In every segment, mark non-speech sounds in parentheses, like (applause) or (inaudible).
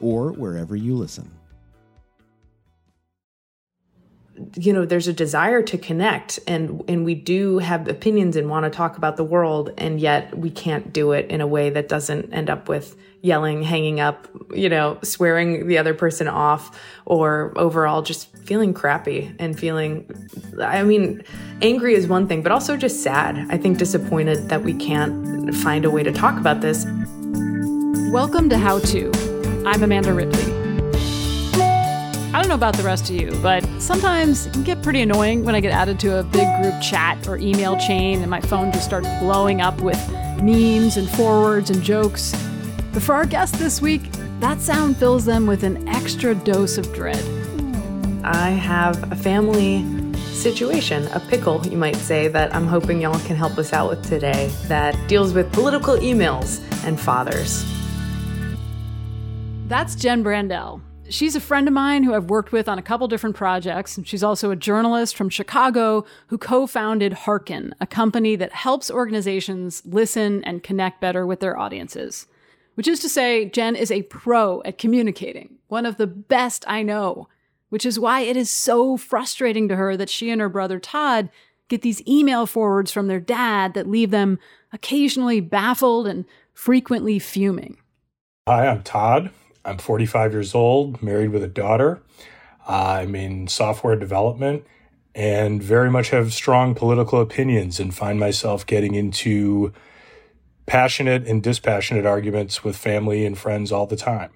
or wherever you listen. you know there's a desire to connect and and we do have opinions and want to talk about the world and yet we can't do it in a way that doesn't end up with yelling hanging up you know swearing the other person off or overall just feeling crappy and feeling i mean angry is one thing but also just sad i think disappointed that we can't find a way to talk about this welcome to how to I'm Amanda Ripley. I don't know about the rest of you, but sometimes it can get pretty annoying when I get added to a big group chat or email chain and my phone just starts blowing up with memes and forwards and jokes. But for our guest this week, that sound fills them with an extra dose of dread. I have a family situation, a pickle, you might say, that I'm hoping y'all can help us out with today that deals with political emails and fathers. That's Jen Brandel. She's a friend of mine who I've worked with on a couple different projects. She's also a journalist from Chicago who co founded Hearken, a company that helps organizations listen and connect better with their audiences. Which is to say, Jen is a pro at communicating, one of the best I know, which is why it is so frustrating to her that she and her brother Todd get these email forwards from their dad that leave them occasionally baffled and frequently fuming. Hi, I'm Todd. I'm 45 years old, married with a daughter. Uh, I'm in software development and very much have strong political opinions and find myself getting into passionate and dispassionate arguments with family and friends all the time.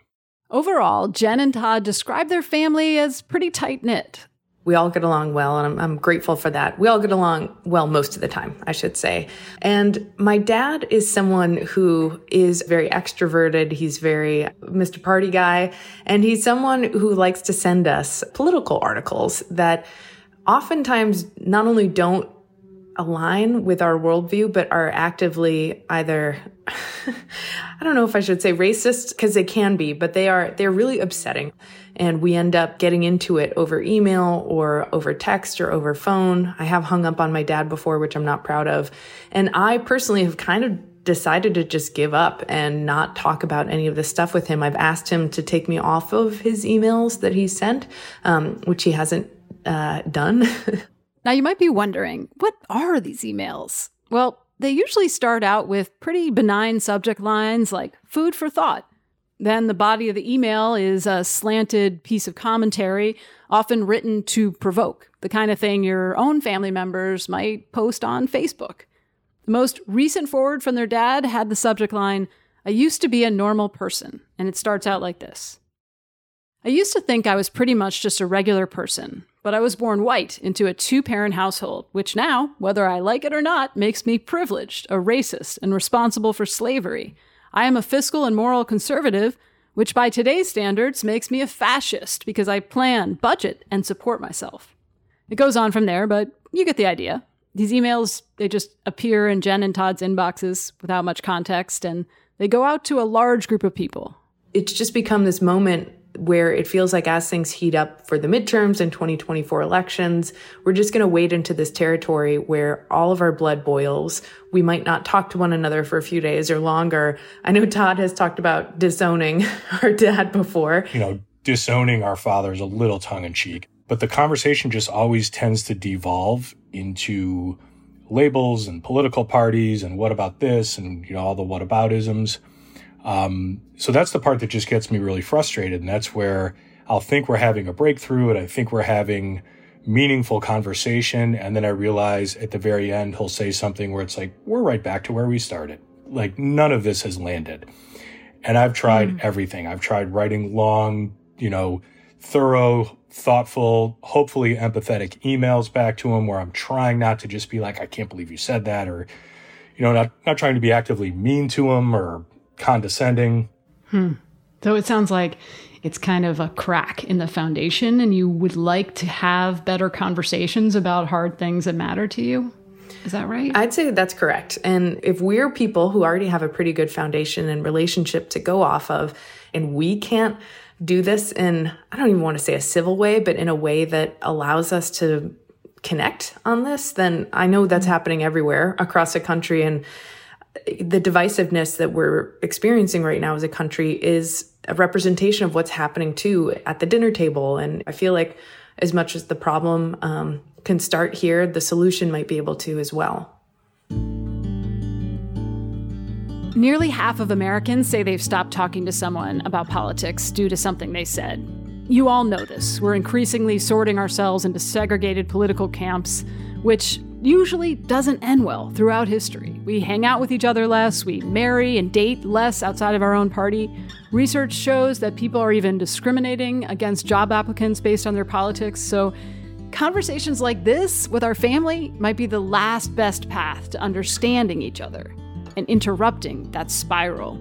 Overall, Jen and Todd describe their family as pretty tight knit we all get along well, and I'm, I'm, grateful for that. We all get along well most of the time, I should say. And my dad is someone who is very extroverted. He's very Mr. Party guy, and he's someone who likes to send us political articles that oftentimes not only don't align with our worldview, but are actively either, (laughs) I don't know if I should say racist, because they can be, but they are, they're really upsetting and we end up getting into it over email or over text or over phone. I have hung up on my dad before, which I'm not proud of. And I personally have kind of decided to just give up and not talk about any of this stuff with him. I've asked him to take me off of his emails that he sent, um, which he hasn't uh, done. (laughs) now, you might be wondering what are these emails? Well, they usually start out with pretty benign subject lines like food for thought then the body of the email is a slanted piece of commentary, often written to provoke, the kind of thing your own family members might post on Facebook. The most recent forward from their dad had the subject line, I used to be a normal person, and it starts out like this. I used to think I was pretty much just a regular person, but I was born white into a two parent household, which now, whether I like it or not, makes me privileged, a racist, and responsible for slavery. I am a fiscal and moral conservative, which by today's standards makes me a fascist because I plan, budget, and support myself. It goes on from there, but you get the idea. These emails, they just appear in Jen and Todd's inboxes without much context, and they go out to a large group of people. It's just become this moment where it feels like as things heat up for the midterms and 2024 elections, we're just going to wade into this territory where all of our blood boils. We might not talk to one another for a few days or longer. I know Todd has talked about disowning (laughs) our dad before. You know, disowning our father is a little tongue in cheek, but the conversation just always tends to devolve into labels and political parties and what about this and, you know, all the what whataboutisms. Um, so that's the part that just gets me really frustrated. And that's where I'll think we're having a breakthrough and I think we're having meaningful conversation. And then I realize at the very end, he'll say something where it's like, we're right back to where we started. Like none of this has landed. And I've tried mm. everything. I've tried writing long, you know, thorough, thoughtful, hopefully empathetic emails back to him where I'm trying not to just be like, I can't believe you said that or, you know, not, not trying to be actively mean to him or condescending. Hmm. So it sounds like it's kind of a crack in the foundation and you would like to have better conversations about hard things that matter to you. Is that right? I'd say that's correct. And if we're people who already have a pretty good foundation and relationship to go off of, and we can't do this in, I don't even want to say a civil way, but in a way that allows us to connect on this, then I know that's happening everywhere across the country. And the divisiveness that we're experiencing right now as a country is a representation of what's happening too at the dinner table. And I feel like as much as the problem um, can start here, the solution might be able to as well. Nearly half of Americans say they've stopped talking to someone about politics due to something they said. You all know this. We're increasingly sorting ourselves into segregated political camps, which usually doesn't end well throughout history. We hang out with each other less, we marry and date less outside of our own party. Research shows that people are even discriminating against job applicants based on their politics. So, conversations like this with our family might be the last best path to understanding each other and interrupting that spiral,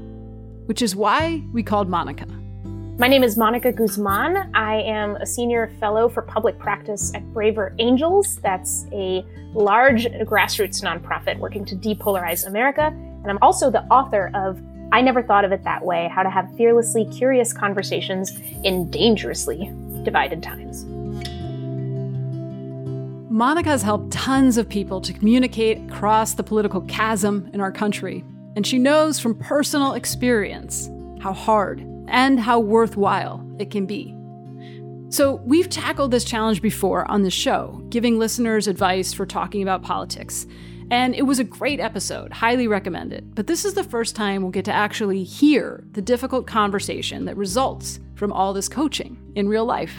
which is why we called Monica. My name is Monica Guzman. I am a senior fellow for public practice at Braver Angels. That's a large grassroots nonprofit working to depolarize America. And I'm also the author of I Never Thought of It That Way How to Have Fearlessly Curious Conversations in Dangerously Divided Times. Monica has helped tons of people to communicate across the political chasm in our country, and she knows from personal experience how hard and how worthwhile it can be. So, we've tackled this challenge before on the show, giving listeners advice for talking about politics. And it was a great episode, highly recommend it. But this is the first time we'll get to actually hear the difficult conversation that results from all this coaching in real life.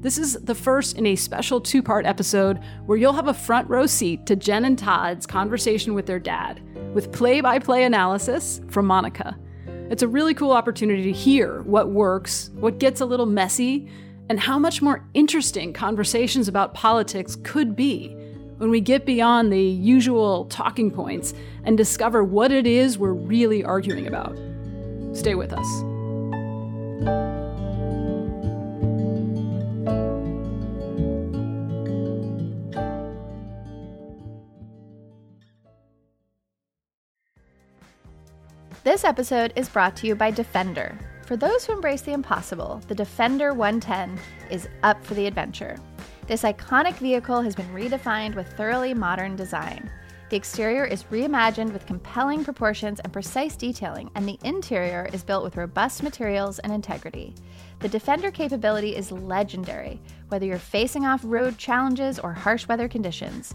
This is the first in a special two part episode where you'll have a front row seat to Jen and Todd's conversation with their dad, with play by play analysis from Monica. It's a really cool opportunity to hear what works, what gets a little messy, and how much more interesting conversations about politics could be when we get beyond the usual talking points and discover what it is we're really arguing about. Stay with us. This episode is brought to you by Defender. For those who embrace the impossible, the Defender 110 is up for the adventure. This iconic vehicle has been redefined with thoroughly modern design. The exterior is reimagined with compelling proportions and precise detailing, and the interior is built with robust materials and integrity. The Defender capability is legendary, whether you're facing off road challenges or harsh weather conditions.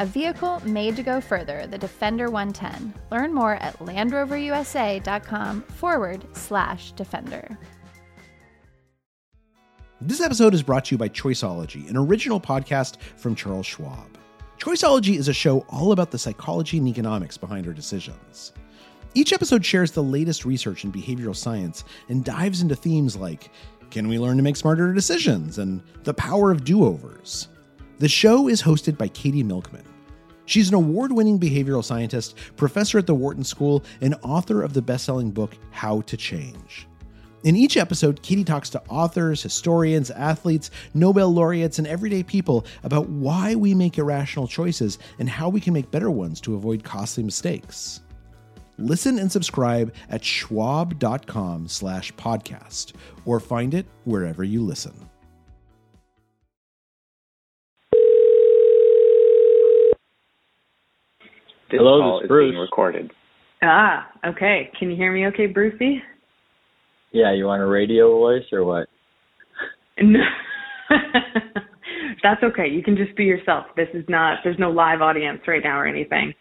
A vehicle made to go further, the Defender 110. Learn more at LandRoverUSA.com forward slash Defender. This episode is brought to you by Choiceology, an original podcast from Charles Schwab. Choiceology is a show all about the psychology and economics behind our decisions. Each episode shares the latest research in behavioral science and dives into themes like can we learn to make smarter decisions and the power of do overs. The show is hosted by Katie Milkman. She's an award winning behavioral scientist, professor at the Wharton School, and author of the best selling book, How to Change. In each episode, Katie talks to authors, historians, athletes, Nobel laureates, and everyday people about why we make irrational choices and how we can make better ones to avoid costly mistakes. Listen and subscribe at schwab.com slash podcast or find it wherever you listen. This Hello, call this is is Bruce. being recorded. Ah, okay. Can you hear me okay, Brucey? Yeah, you want a radio voice or what? (laughs) No. (laughs) That's okay. You can just be yourself. This is not, there's no live audience right now or anything.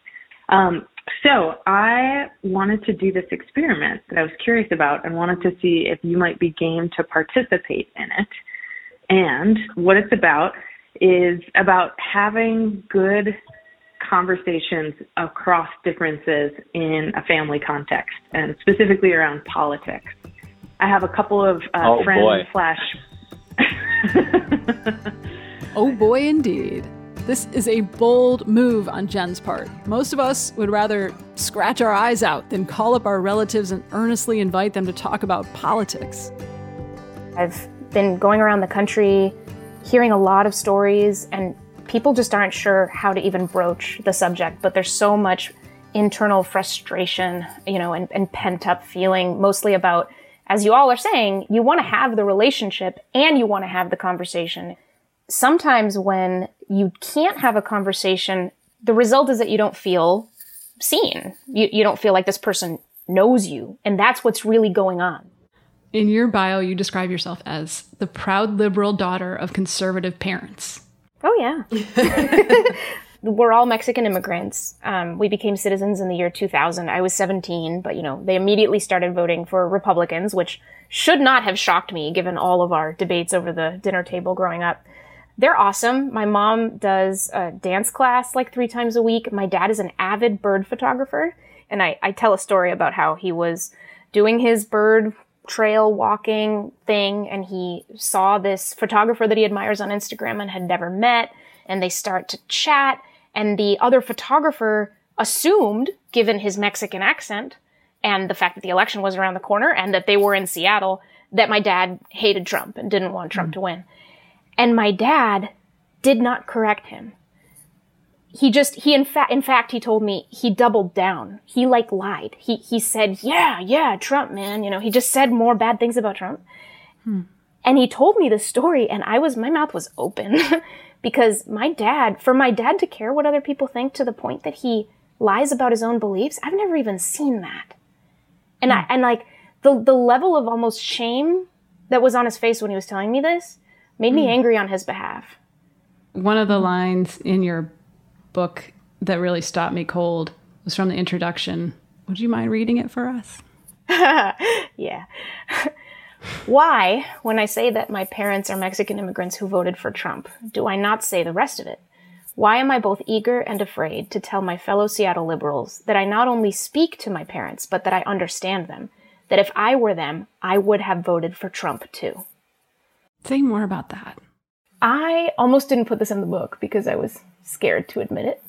Um, So I wanted to do this experiment that I was curious about and wanted to see if you might be game to participate in it. And what it's about is about having good conversations across differences in a family context and specifically around politics. I have a couple of uh, oh, friends boy. slash. (laughs) oh boy, indeed. This is a bold move on Jen's part. Most of us would rather scratch our eyes out than call up our relatives and earnestly invite them to talk about politics. I've been going around the country hearing a lot of stories, and people just aren't sure how to even broach the subject, but there's so much internal frustration, you know, and, and pent up feeling, mostly about, as you all are saying, you want to have the relationship and you want to have the conversation sometimes when you can't have a conversation, the result is that you don't feel seen. You, you don't feel like this person knows you. And that's what's really going on. In your bio, you describe yourself as the proud liberal daughter of conservative parents. Oh, yeah. (laughs) We're all Mexican immigrants. Um, we became citizens in the year 2000. I was 17, but you know, they immediately started voting for Republicans, which should not have shocked me given all of our debates over the dinner table growing up they're awesome. My mom does a dance class like three times a week. My dad is an avid bird photographer. And I, I tell a story about how he was doing his bird trail walking thing and he saw this photographer that he admires on Instagram and had never met. And they start to chat. And the other photographer assumed, given his Mexican accent and the fact that the election was around the corner and that they were in Seattle, that my dad hated Trump and didn't want Trump mm. to win. And my dad did not correct him. He just, he in fact, in fact, he told me he doubled down. He like lied. He, he said, yeah, yeah, Trump, man. You know, he just said more bad things about Trump. Hmm. And he told me the story and I was, my mouth was open (laughs) because my dad, for my dad to care what other people think to the point that he lies about his own beliefs, I've never even seen that. And I, hmm. and like the, the level of almost shame that was on his face when he was telling me this made me mm. angry on his behalf. One of the lines in your book that really stopped me cold was from the introduction. Would you mind reading it for us? (laughs) yeah. (laughs) Why, when I say that my parents are Mexican immigrants who voted for Trump, do I not say the rest of it? Why am I both eager and afraid to tell my fellow Seattle liberals that I not only speak to my parents, but that I understand them? That if I were them, I would have voted for Trump too. Say more about that. I almost didn't put this in the book because I was scared to admit it.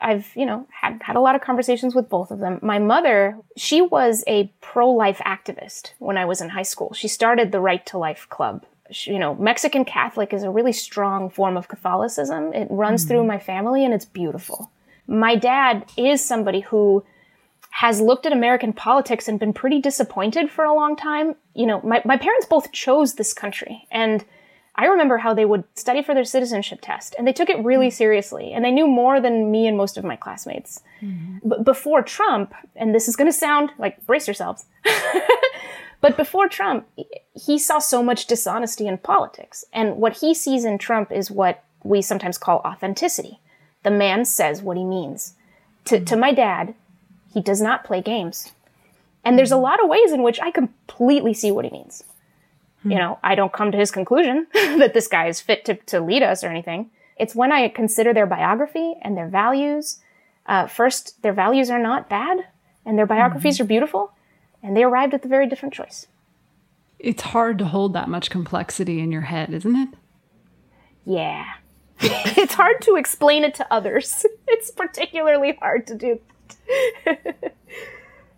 I've, you know, had, had a lot of conversations with both of them. My mother, she was a pro-life activist when I was in high school. She started the Right to Life Club. She, you know, Mexican Catholic is a really strong form of Catholicism. It runs mm-hmm. through my family and it's beautiful. My dad is somebody who has looked at American politics and been pretty disappointed for a long time. You know, my, my parents both chose this country and I remember how they would study for their citizenship test and they took it really mm-hmm. seriously and they knew more than me and most of my classmates. Mm-hmm. But before Trump, and this is going to sound like brace yourselves, (laughs) but before Trump, he saw so much dishonesty in politics. And what he sees in Trump is what we sometimes call authenticity. The man says what he means. To, to my dad, he does not play games. And there's a lot of ways in which I completely see what he means. Hmm. You know, I don't come to his conclusion (laughs) that this guy is fit to, to lead us or anything. It's when I consider their biography and their values. Uh, first, their values are not bad and their biographies mm-hmm. are beautiful and they arrived at the very different choice. It's hard to hold that much complexity in your head, isn't it? Yeah. (laughs) it's hard to explain it to others. (laughs) It's particularly hard to do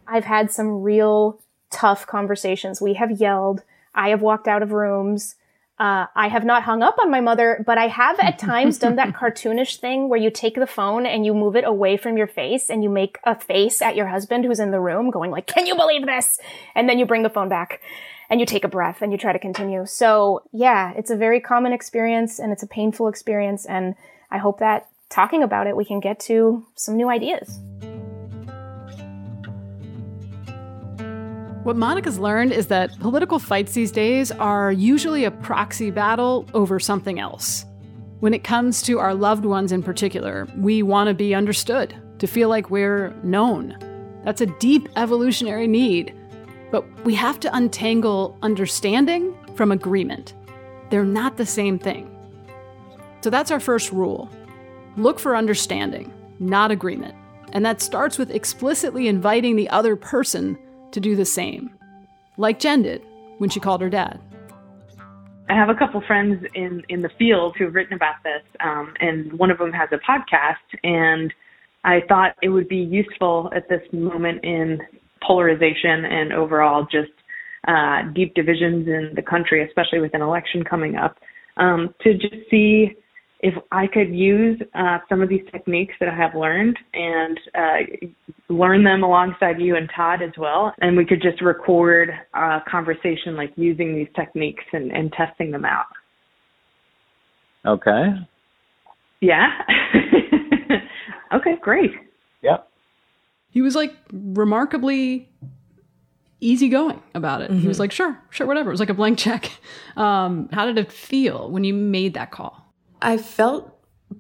I've had some real tough conversations. We have yelled. I have walked out of rooms. Uh, I have not hung up on my mother, but I have at times done that (laughs) cartoonish thing where you take the phone and you move it away from your face and you make a face at your husband who's in the room going like, can you believe this? And then you bring the phone back and you take a breath and you try to continue. So yeah, it's a very common experience and it's a painful experience. And I hope that talking about it, we can get to some new ideas. What Monica's learned is that political fights these days are usually a proxy battle over something else. When it comes to our loved ones in particular, we want to be understood. to feel like we're known. That's a deep evolutionary need. But we have to untangle understanding from agreement. They're not the same thing. So that's our first rule look for understanding, not agreement. And that starts with explicitly inviting the other person to do the same, like Jen did when she called her dad. I have a couple friends in in the field who've written about this, um, and one of them has a podcast. And I thought it would be useful at this moment in polarization and overall just uh, deep divisions in the country, especially with an election coming up, um, to just see if I could use uh, some of these techniques that I have learned and uh, learn them alongside you and Todd as well, and we could just record a conversation like using these techniques and, and testing them out. Okay. Yeah. (laughs) okay, great. Yep. He was like remarkably easygoing about it. Mm-hmm. He was like, sure, sure, whatever. It was like a blank check. (laughs) Um, how did it feel when you made that call? I felt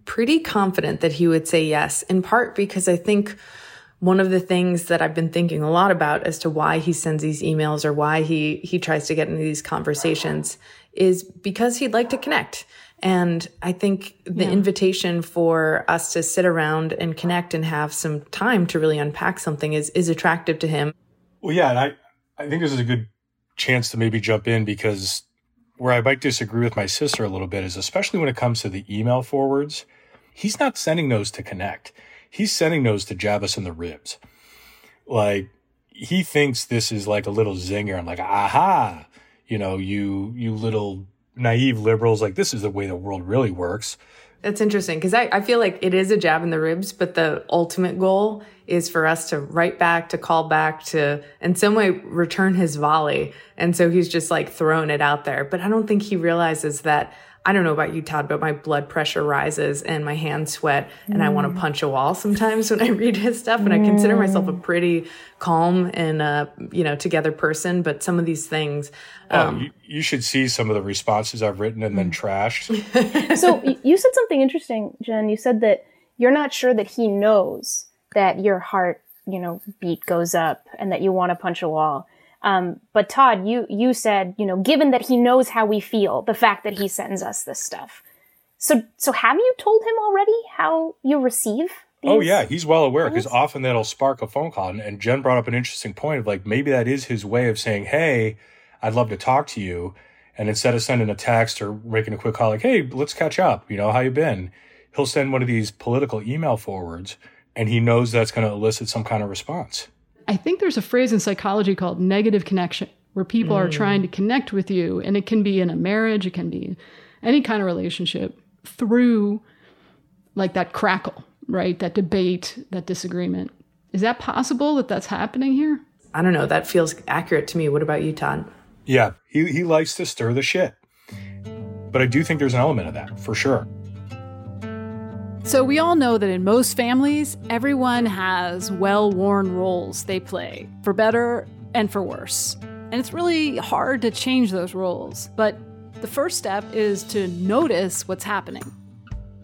pretty confident that he would say yes, in part because I think one of the things that I've been thinking a lot about as to why he sends these emails or why he he tries to get into these conversations is because he'd like to connect. And I think the yeah. invitation for us to sit around and connect and have some time to really unpack something is is attractive to him. Well, yeah, and I I think this is a good chance to maybe jump in because where I might disagree with my sister a little bit is especially when it comes to the email forwards, he's not sending those to connect. He's sending those to jab us in the ribs. Like he thinks this is like a little zinger and like, aha, you know, you you little naive liberals, like this is the way the world really works. That's interesting because I, I feel like it is a jab in the ribs, but the ultimate goal is for us to write back, to call back, to in some way return his volley. And so he's just like throwing it out there. But I don't think he realizes that I don't know about you, Todd, but my blood pressure rises and my hands sweat and mm. I want to punch a wall sometimes (laughs) when I read his stuff. And I consider myself a mm. pretty calm and, uh, you know, together person. But some of these things. Oh, um, oh, you, you, should see some of the responses I've written and then mm. trashed. (laughs) so you said something interesting, Jen. You said that you're not sure that he knows that your heart, you know, beat goes up and that you want to punch a wall. Um, but Todd, you you said, you know, given that he knows how we feel, the fact that he sends us this stuff. So so have you told him already how you receive? These? Oh yeah, he's well aware because often that'll spark a phone call. And, and Jen brought up an interesting point of like maybe that is his way of saying, "Hey, I'd love to talk to you," and instead of sending a text or making a quick call, like, "Hey, let's catch up," you know, how you been? He'll send one of these political email forwards, and he knows that's going to elicit some kind of response. I think there's a phrase in psychology called negative connection, where people mm. are trying to connect with you, and it can be in a marriage, it can be any kind of relationship through like that crackle, right? That debate, that disagreement. Is that possible that that's happening here? I don't know. That feels accurate to me. What about you, Todd? Yeah, he, he likes to stir the shit. But I do think there's an element of that for sure. So, we all know that in most families, everyone has well worn roles they play, for better and for worse. And it's really hard to change those roles. But the first step is to notice what's happening.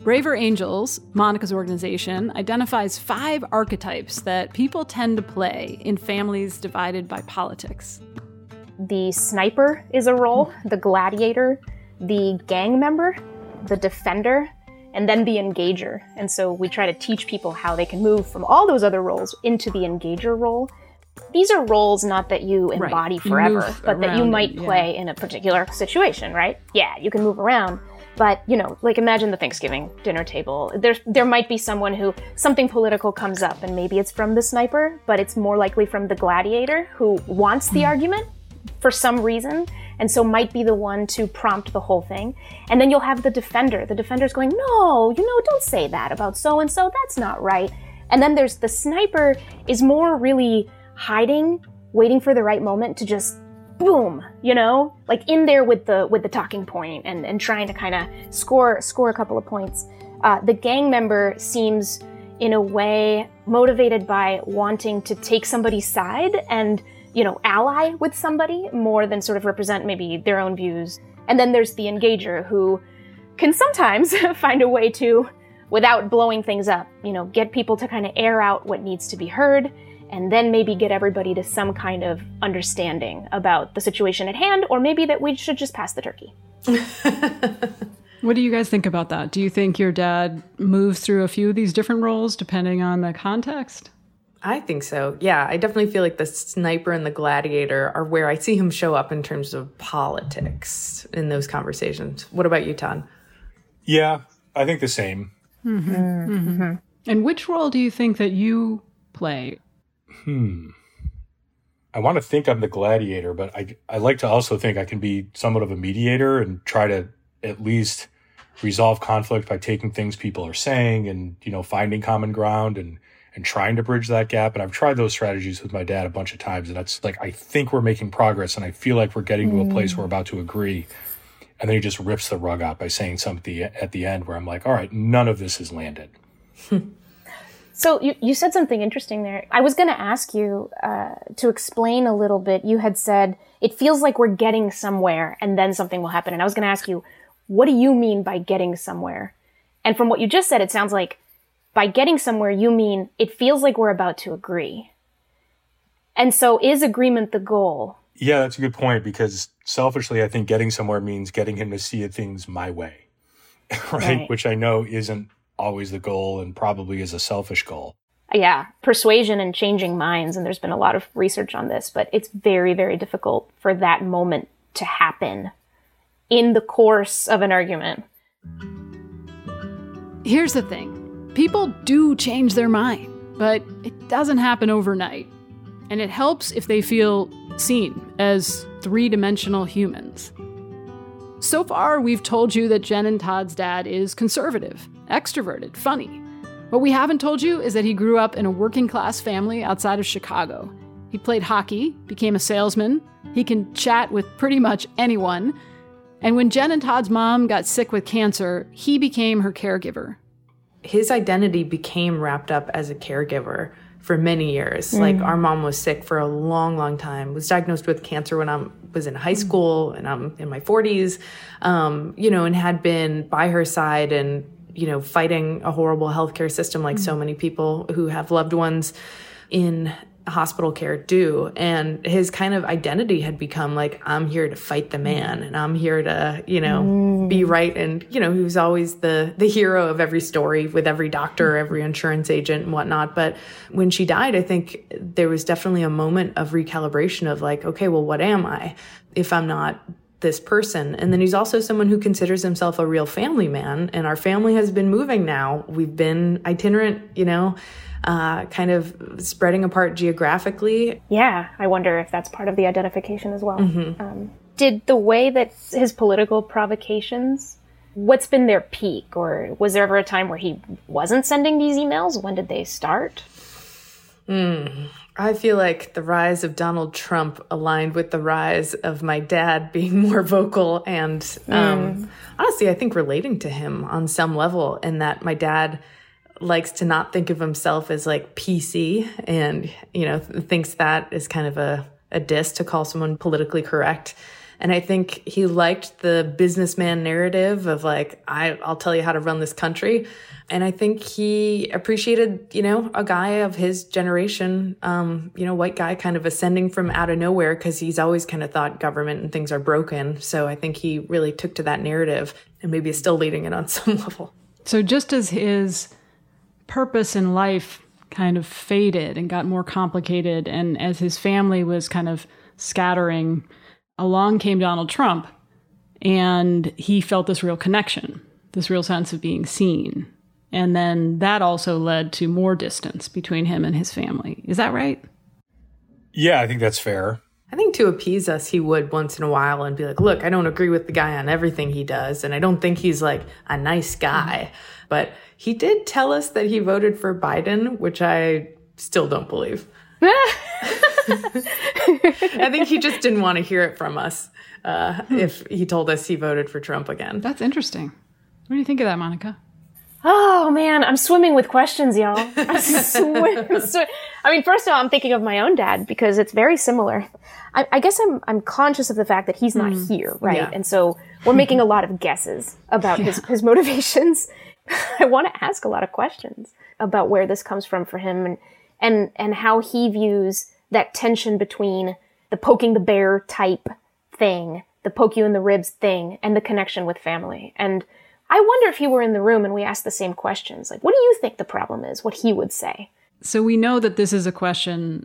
Braver Angels, Monica's organization, identifies five archetypes that people tend to play in families divided by politics. The sniper is a role, hmm. the gladiator, the gang member, the defender, and then the engager. And so we try to teach people how they can move from all those other roles into the engager role. These are roles not that you embody right. forever, you but that you might it, play yeah. in a particular situation, right? Yeah, you can move around. But, you know, like imagine the Thanksgiving dinner table. There there might be someone who something political comes up and maybe it's from the sniper, but it's more likely from the gladiator who wants the argument for some reason and so might be the one to prompt the whole thing. And then you'll have the defender. The defender's going, no, you know, don't say that about so and so. That's not right. And then there's the sniper is more really hiding, waiting for the right moment to just boom, you know, like in there with the with the talking point and and trying to kind of score score a couple of points. Uh, the gang member seems in a way motivated by wanting to take somebody's side and you know, ally with somebody more than sort of represent maybe their own views. And then there's the engager who can sometimes (laughs) find a way to without blowing things up. You know, get people to kind of air out what needs to be heard and then maybe get everybody to some kind of understanding about the situation at hand, or maybe that we should just pass the turkey. (laughs) what do you guys think about that? Do you think your dad moves through a few of these different roles depending on the context? I think so. Yeah, I definitely feel like the sniper and the gladiator are where I see him show up in terms of politics in those conversations. What about you, Todd? Yeah, I think the same. Mm-hmm. Mm-hmm. And which role do you think that you play? Hmm. I want to think I'm the gladiator, but I I like to also think I can be somewhat of a mediator and try to at least resolve conflict by taking things people are saying and you know finding common ground and and trying to bridge that gap. And I've tried those strategies with my dad a bunch of times, and that's like I think we're making progress, and I feel like we're getting mm. to a place where we're about to agree. And then he just rips the rug out by saying something at the end where I'm like, all right, none of this has landed. (laughs) So you, you said something interesting there. I was going to ask you uh, to explain a little bit. You had said it feels like we're getting somewhere and then something will happen. And I was going to ask you, what do you mean by getting somewhere? And from what you just said, it sounds like by getting somewhere, you mean it feels like we're about to agree. And so is agreement the goal? Yeah, that's a good point because selfishly, I think getting somewhere means getting him to see things my way, (laughs) right? right. Which I know isn't always the goal and probably is a selfish goal. Yeah, persuasion and changing minds. And there's been a lot of research on this, but it's very, very difficult for that moment to happen in the course of an argument. Here's the thing people do change their mind, but it doesn't happen overnight. And it helps if they feel seen as three dimensional humans. So far, we've told you that Jen and Todd's dad is conservative extroverted, funny. What we haven't told you is that he grew up in a working class family outside of Chicago. He played hockey, became a salesman, he can chat with pretty much anyone. And when Jen and Todd's mom got sick with cancer, he became her caregiver. His identity became wrapped up as a caregiver for many years. Mm. Like our mom was sick for a long, long time. Was diagnosed with cancer when I was in high school and I'm in my 40s. Um, you know, and had been by her side and you know, fighting a horrible healthcare system like mm-hmm. so many people who have loved ones in hospital care do. And his kind of identity had become like, I'm here to fight the man and I'm here to, you know, mm. be right. And, you know, he was always the, the hero of every story with every doctor, every insurance agent and whatnot. But when she died, I think there was definitely a moment of recalibration of like, okay, well, what am I if I'm not this person. And then he's also someone who considers himself a real family man. And our family has been moving now. We've been itinerant, you know, uh, kind of spreading apart geographically. Yeah, I wonder if that's part of the identification as well. Mm-hmm. Um, did the way that his political provocations, what's been their peak? Or was there ever a time where he wasn't sending these emails? When did they start? Hmm. I feel like the rise of Donald Trump aligned with the rise of my dad being (laughs) more vocal and um, mm. honestly, I think relating to him on some level, in that my dad likes to not think of himself as like PC and, you know, thinks that is kind of a, a diss to call someone politically correct. And I think he liked the businessman narrative of like, I, I'll tell you how to run this country. And I think he appreciated, you know, a guy of his generation, um, you know, white guy kind of ascending from out of nowhere because he's always kind of thought government and things are broken. So I think he really took to that narrative and maybe is still leading it on (laughs) some level. So just as his purpose in life kind of faded and got more complicated, and as his family was kind of scattering, along came Donald Trump, and he felt this real connection, this real sense of being seen. And then that also led to more distance between him and his family. Is that right? Yeah, I think that's fair. I think to appease us, he would once in a while and be like, look, I don't agree with the guy on everything he does. And I don't think he's like a nice guy. Mm-hmm. But he did tell us that he voted for Biden, which I still don't believe. (laughs) I think he just didn't want to hear it from us uh, hmm. if he told us he voted for Trump again. That's interesting. What do you think of that, Monica? Oh man, I'm swimming with questions, y'all. (laughs) I, swim, swim. I mean, first of all, I'm thinking of my own dad because it's very similar. I, I guess I'm I'm conscious of the fact that he's not mm. here, right? Yeah. And so we're making a lot of guesses about yeah. his his motivations. (laughs) I want to ask a lot of questions about where this comes from for him and and and how he views that tension between the poking the bear type thing, the poke you in the ribs thing, and the connection with family. And I wonder if he were in the room and we asked the same questions. Like, what do you think the problem is? What he would say. So we know that this is a question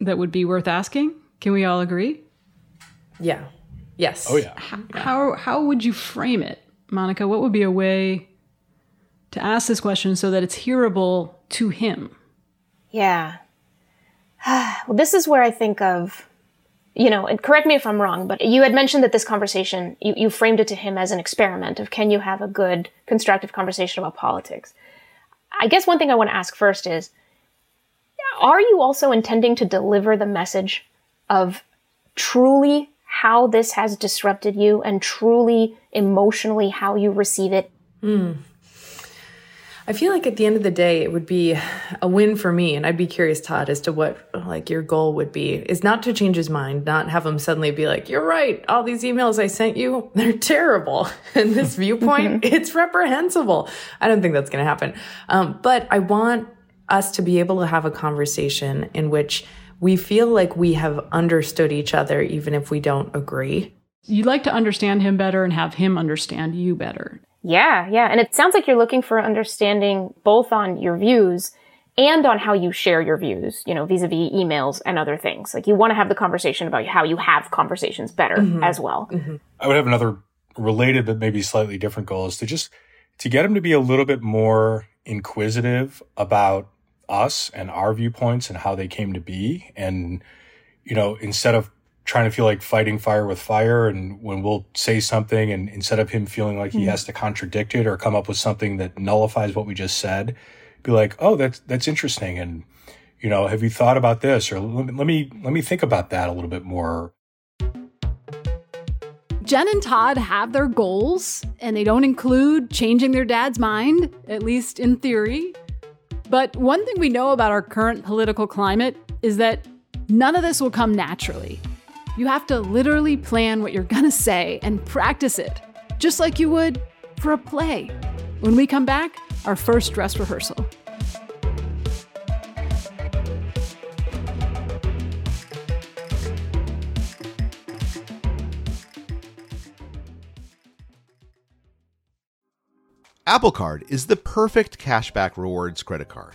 that would be worth asking. Can we all agree? Yeah. Yes. Oh yeah. How, how how would you frame it, Monica? What would be a way to ask this question so that it's hearable to him? Yeah. (sighs) well, this is where I think of, you know, and correct me if I'm wrong, but you had mentioned that this conversation, you, you framed it to him as an experiment of can you have a good, constructive conversation about politics? I guess one thing I want to ask first is, are you also intending to deliver the message of truly how this has disrupted you and truly emotionally how you receive it? Mm. I feel like at the end of the day, it would be a win for me. And I'd be curious, Todd, as to what like your goal would be is not to change his mind, not have him suddenly be like, you're right. All these emails I sent you, (laughs) they're terrible. (laughs) And this viewpoint, (laughs) it's reprehensible. I don't think that's going to happen. Um, but I want us to be able to have a conversation in which we feel like we have understood each other, even if we don't agree. You'd like to understand him better and have him understand you better. Yeah, yeah. And it sounds like you're looking for understanding both on your views and on how you share your views, you know, vis-a-vis emails and other things. Like you want to have the conversation about how you have conversations better mm-hmm. as well. Mm-hmm. I would have another related but maybe slightly different goal is to just to get them to be a little bit more inquisitive about us and our viewpoints and how they came to be and you know instead of trying to feel like fighting fire with fire and when we'll say something and instead of him feeling like he mm-hmm. has to contradict it or come up with something that nullifies what we just said be like oh that's that's interesting and you know have you thought about this or let me, let me think about that a little bit more Jen and Todd have their goals, and they don't include changing their dad's mind, at least in theory. But one thing we know about our current political climate is that none of this will come naturally. You have to literally plan what you're gonna say and practice it, just like you would for a play. When we come back, our first dress rehearsal. Apple Card is the perfect cashback rewards credit card.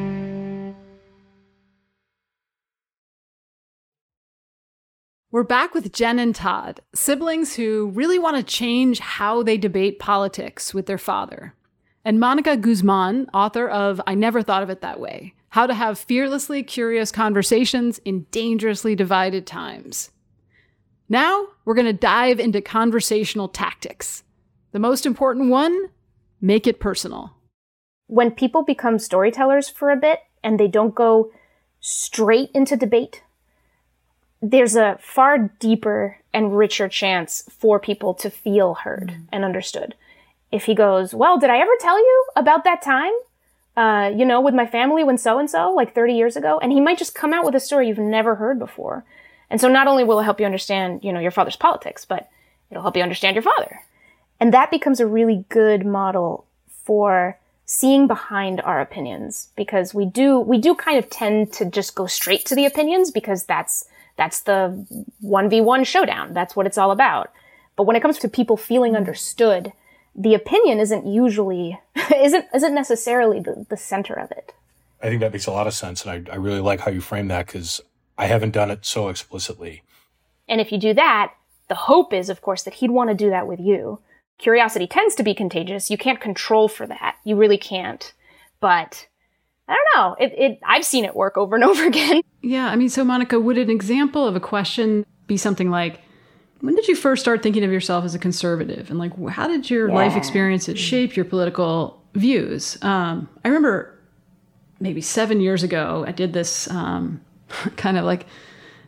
We're back with Jen and Todd, siblings who really want to change how they debate politics with their father. And Monica Guzman, author of I Never Thought of It That Way How to Have Fearlessly Curious Conversations in Dangerously Divided Times. Now, we're going to dive into conversational tactics. The most important one make it personal. When people become storytellers for a bit and they don't go straight into debate, there's a far deeper and richer chance for people to feel heard mm-hmm. and understood. if he goes, well, did I ever tell you about that time? Uh, you know, with my family when so and so, like 30 years ago, and he might just come out with a story you've never heard before. And so not only will it help you understand, you know, your father's politics, but it'll help you understand your father. And that becomes a really good model for seeing behind our opinions because we do, we do kind of tend to just go straight to the opinions because that's, that's the 1v1 showdown. That's what it's all about. But when it comes to people feeling understood, the opinion isn't usually (laughs) isn't isn't necessarily the, the center of it. I think that makes a lot of sense, and I, I really like how you frame that because I haven't done it so explicitly. And if you do that, the hope is, of course, that he'd want to do that with you. Curiosity tends to be contagious. You can't control for that. You really can't. But I don't know. It, it I've seen it work over and (laughs) over again. Yeah, I mean, so Monica, would an example of a question be something like, when did you first start thinking of yourself as a conservative? And like, how did your yeah. life experiences shape your political views? Um, I remember maybe seven years ago, I did this um, (laughs) kind of like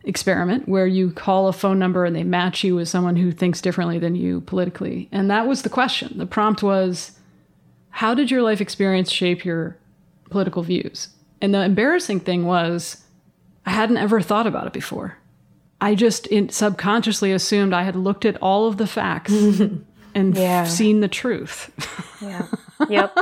experiment where you call a phone number and they match you with someone who thinks differently than you politically. And that was the question. The prompt was, how did your life experience shape your political views? And the embarrassing thing was, I hadn't ever thought about it before. I just in, subconsciously assumed I had looked at all of the facts (laughs) and yeah. seen the truth. yeah. (laughs) Yep.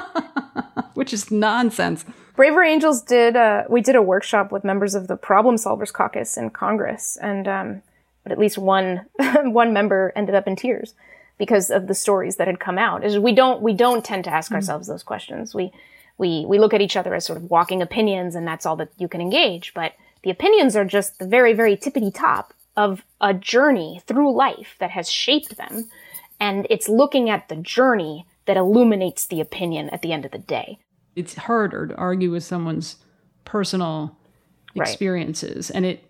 Which is nonsense. Braver Angels did. Uh, we did a workshop with members of the Problem Solvers Caucus in Congress, and um, but at least one (laughs) one member ended up in tears because of the stories that had come out. Is we don't we don't tend to ask mm. ourselves those questions. We we we look at each other as sort of walking opinions, and that's all that you can engage. But the opinions are just the very, very tippity top of a journey through life that has shaped them. And it's looking at the journey that illuminates the opinion at the end of the day. It's harder to argue with someone's personal experiences. Right. And it,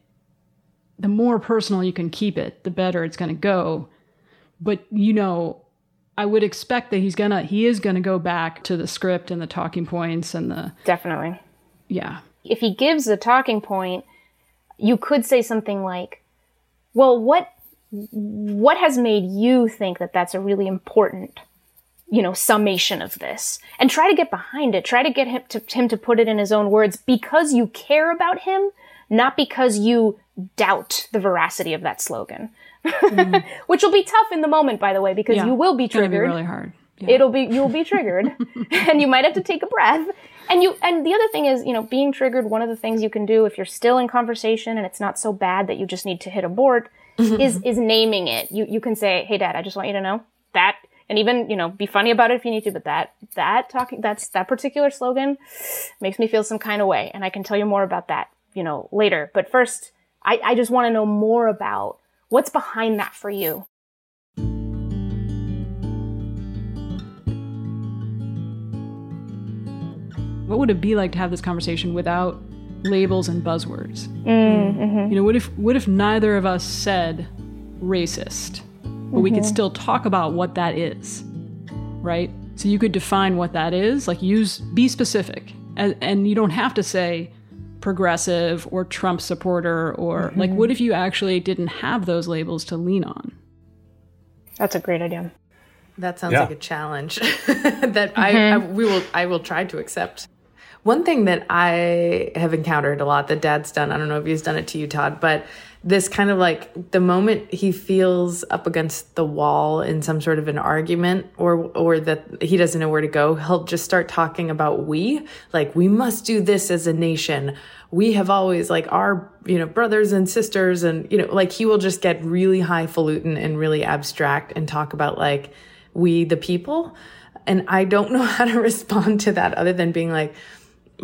the more personal you can keep it, the better it's going to go. But, you know, I would expect that he's gonna he is gonna go back to the script and the talking points and the definitely yeah if he gives a talking point, you could say something like, well, what, what has made you think that that's a really important, you know, summation of this? And try to get behind it. Try to get him to, him to put it in his own words because you care about him, not because you doubt the veracity of that slogan. Mm. (laughs) Which will be tough in the moment, by the way, because yeah, you will be triggered. It'll Be really hard. Yeah. It'll be you'll be triggered, (laughs) (laughs) and you might have to take a breath and you and the other thing is you know being triggered one of the things you can do if you're still in conversation and it's not so bad that you just need to hit abort is is naming it you you can say hey dad i just want you to know that and even you know be funny about it if you need to but that that talking that's that particular slogan makes me feel some kind of way and i can tell you more about that you know later but first i i just want to know more about what's behind that for you What would it be like to have this conversation without labels and buzzwords? Mm-hmm. You know, what if what if neither of us said racist, but mm-hmm. we could mm-hmm. still talk about what that is, right? So you could define what that is, like use be specific, and, and you don't have to say progressive or Trump supporter or mm-hmm. like what if you actually didn't have those labels to lean on? That's a great idea. That sounds yeah. like a challenge (laughs) that I, I mm-hmm. we will I will try to accept. One thing that I have encountered a lot that dad's done, I don't know if he's done it to you, Todd, but this kind of like the moment he feels up against the wall in some sort of an argument or or that he doesn't know where to go, he'll just start talking about we, like we must do this as a nation. We have always like our, you know, brothers and sisters and you know, like he will just get really highfalutin and really abstract and talk about like we the people. And I don't (laughs) know how to respond to that other than being like,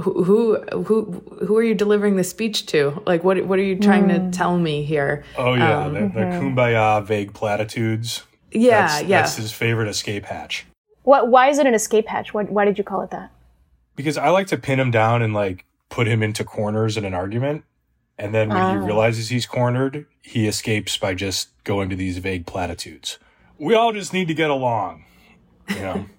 who who who are you delivering the speech to? Like, what what are you trying mm. to tell me here? Oh yeah, um, the, the mm-hmm. kumbaya vague platitudes. Yeah, that's, yeah. That's his favorite escape hatch. What? Why is it an escape hatch? Why, why did you call it that? Because I like to pin him down and like put him into corners in an argument, and then when he ah. realizes he's cornered, he escapes by just going to these vague platitudes. We all just need to get along, you know. (laughs)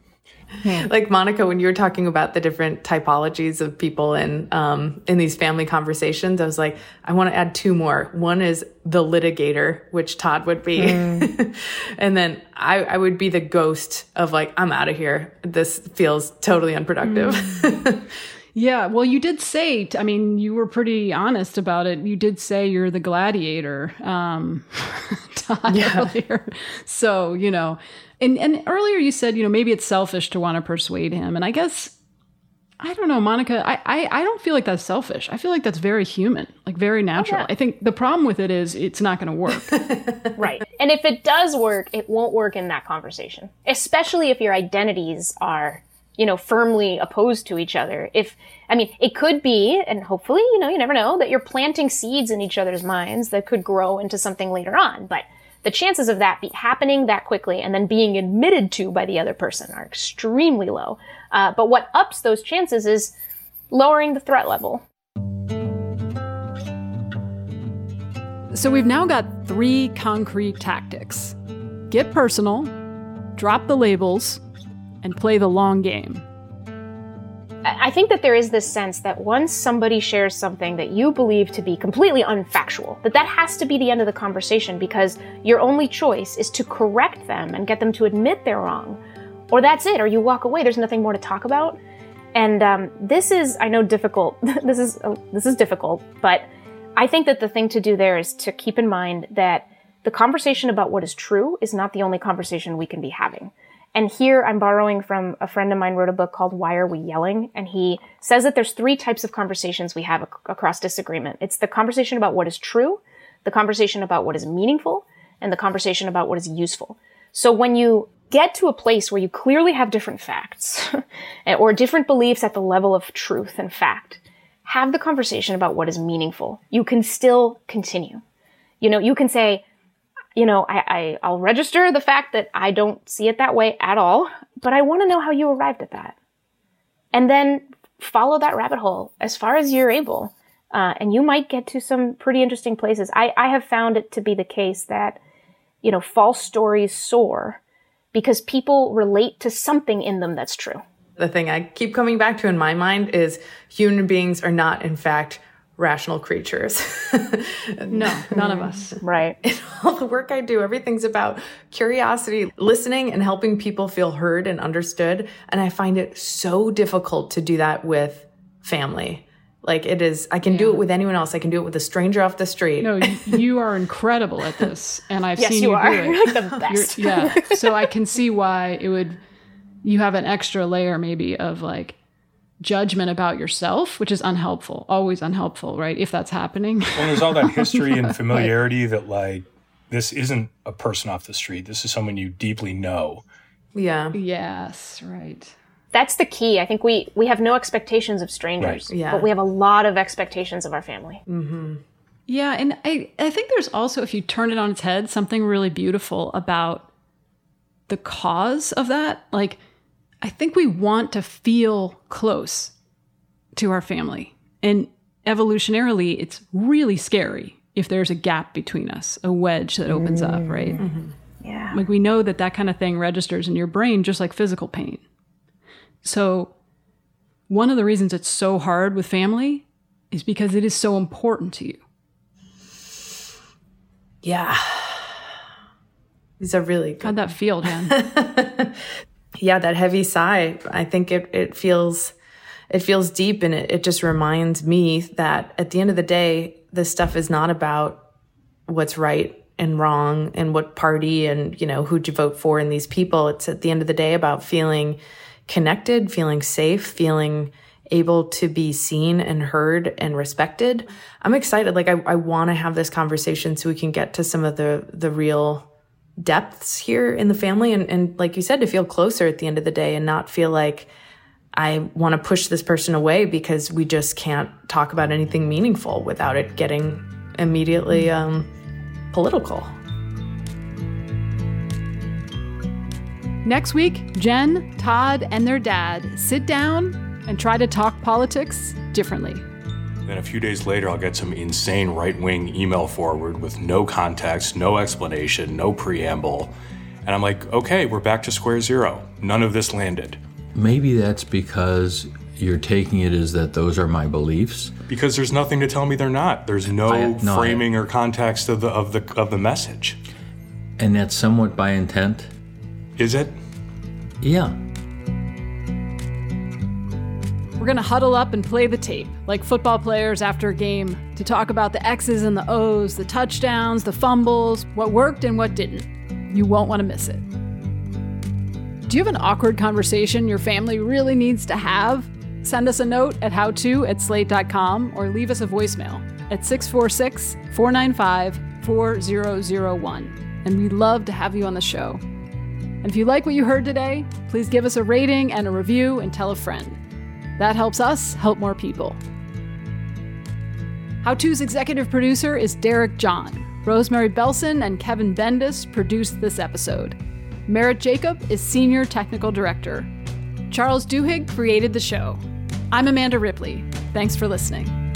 like Monica, when you were talking about the different typologies of people in um, in these family conversations, I was like, I want to add two more. One is the litigator, which Todd would be, mm. (laughs) and then I, I, would be the ghost of like, I'm out of here. This feels totally unproductive. Mm. (laughs) Yeah, well, you did say, I mean, you were pretty honest about it. You did say you're the gladiator, um, (laughs) Todd, yeah. earlier. So, you know, and, and earlier you said, you know, maybe it's selfish to want to persuade him. And I guess, I don't know, Monica, I, I, I don't feel like that's selfish. I feel like that's very human, like very natural. Oh, yeah. I think the problem with it is it's not going to work. (laughs) right. And if it does work, it won't work in that conversation, especially if your identities are you know, firmly opposed to each other. If, I mean, it could be, and hopefully, you know, you never know, that you're planting seeds in each other's minds that could grow into something later on. But the chances of that happening that quickly and then being admitted to by the other person are extremely low. Uh, but what ups those chances is lowering the threat level. So we've now got three concrete tactics get personal, drop the labels, and play the long game. I think that there is this sense that once somebody shares something that you believe to be completely unfactual, that that has to be the end of the conversation because your only choice is to correct them and get them to admit they're wrong. Or that's it, or you walk away, there's nothing more to talk about. And um, this is, I know, difficult. (laughs) this is uh, this is difficult, but I think that the thing to do there is to keep in mind that the conversation about what is true is not the only conversation we can be having. And here I'm borrowing from a friend of mine wrote a book called Why Are We Yelling? And he says that there's three types of conversations we have ac- across disagreement. It's the conversation about what is true, the conversation about what is meaningful, and the conversation about what is useful. So when you get to a place where you clearly have different facts (laughs) or different beliefs at the level of truth and fact, have the conversation about what is meaningful. You can still continue. You know, you can say, you know, I, I, will register the fact that I don't see it that way at all, but I want to know how you arrived at that. And then follow that rabbit hole as far as you're able. Uh, and you might get to some pretty interesting places. I, I have found it to be the case that, you know, false stories soar because people relate to something in them that's true. The thing I keep coming back to in my mind is human beings are not, in fact, rational creatures. (laughs) no, none of us. (laughs) Right. In all the work I do, everything's about curiosity, listening, and helping people feel heard and understood. And I find it so difficult to do that with family. Like it is, I can yeah. do it with anyone else. I can do it with a stranger off the street. No, (laughs) you are incredible at this, and I've yes, seen you, you are. do it. You're like the best. You're, yeah, so I can see why it would. You have an extra layer, maybe, of like judgment about yourself, which is unhelpful, always unhelpful, right? If that's happening. well, there's all that (laughs) history and familiarity right. that, like, this isn't a person off the street. This is someone you deeply know. Yeah. Yes, right. That's the key. I think we we have no expectations of strangers, right. yeah. but we have a lot of expectations of our family. Mm-hmm. Yeah, and I I think there's also, if you turn it on its head, something really beautiful about the cause of that. Like I think we want to feel close to our family. And evolutionarily, it's really scary if there's a gap between us, a wedge that opens mm. up, right? Mm-hmm. Yeah. Like we know that that kind of thing registers in your brain just like physical pain. So, one of the reasons it's so hard with family is because it is so important to you. Yeah. These are really good. How'd that feel, Dan? (laughs) yeah, that heavy sigh, I think it, it feels, it feels deep and it, it just reminds me that at the end of the day, this stuff is not about what's right and wrong and what party and, you know, who'd you vote for and these people. It's at the end of the day about feeling connected, feeling safe, feeling able to be seen and heard and respected. I'm excited. Like I, I want to have this conversation so we can get to some of the, the real depths here in the family. And, and like you said to feel closer at the end of the day and not feel like i want to push this person away because we just can't talk about anything meaningful without it getting immediately um, political. Next week jen todd and their dad sit down and try to talk politics differently then a few days later, I'll get some insane right wing email forward with no context, no explanation, no preamble. And I'm like, okay, we're back to square zero. None of this landed. maybe that's because you're taking it as that those are my beliefs. Because there's nothing to tell me they're not. There's no, I- no, I- framing or context of the of the of the message. And that's somewhat by intent. Is it? Yeah. Going to huddle up and play the tape, like football players after a game, to talk about the X's and the O's, the touchdowns, the fumbles, what worked and what didn't. You won't want to miss it. Do you have an awkward conversation your family really needs to have? Send us a note at howto at slate.com or leave us a voicemail at 646 495 4001. And we'd love to have you on the show. And if you like what you heard today, please give us a rating and a review and tell a friend. That helps us help more people. How To's executive producer is Derek John. Rosemary Belson and Kevin Bendis produced this episode. Merritt Jacob is senior technical director. Charles Duhigg created the show. I'm Amanda Ripley. Thanks for listening.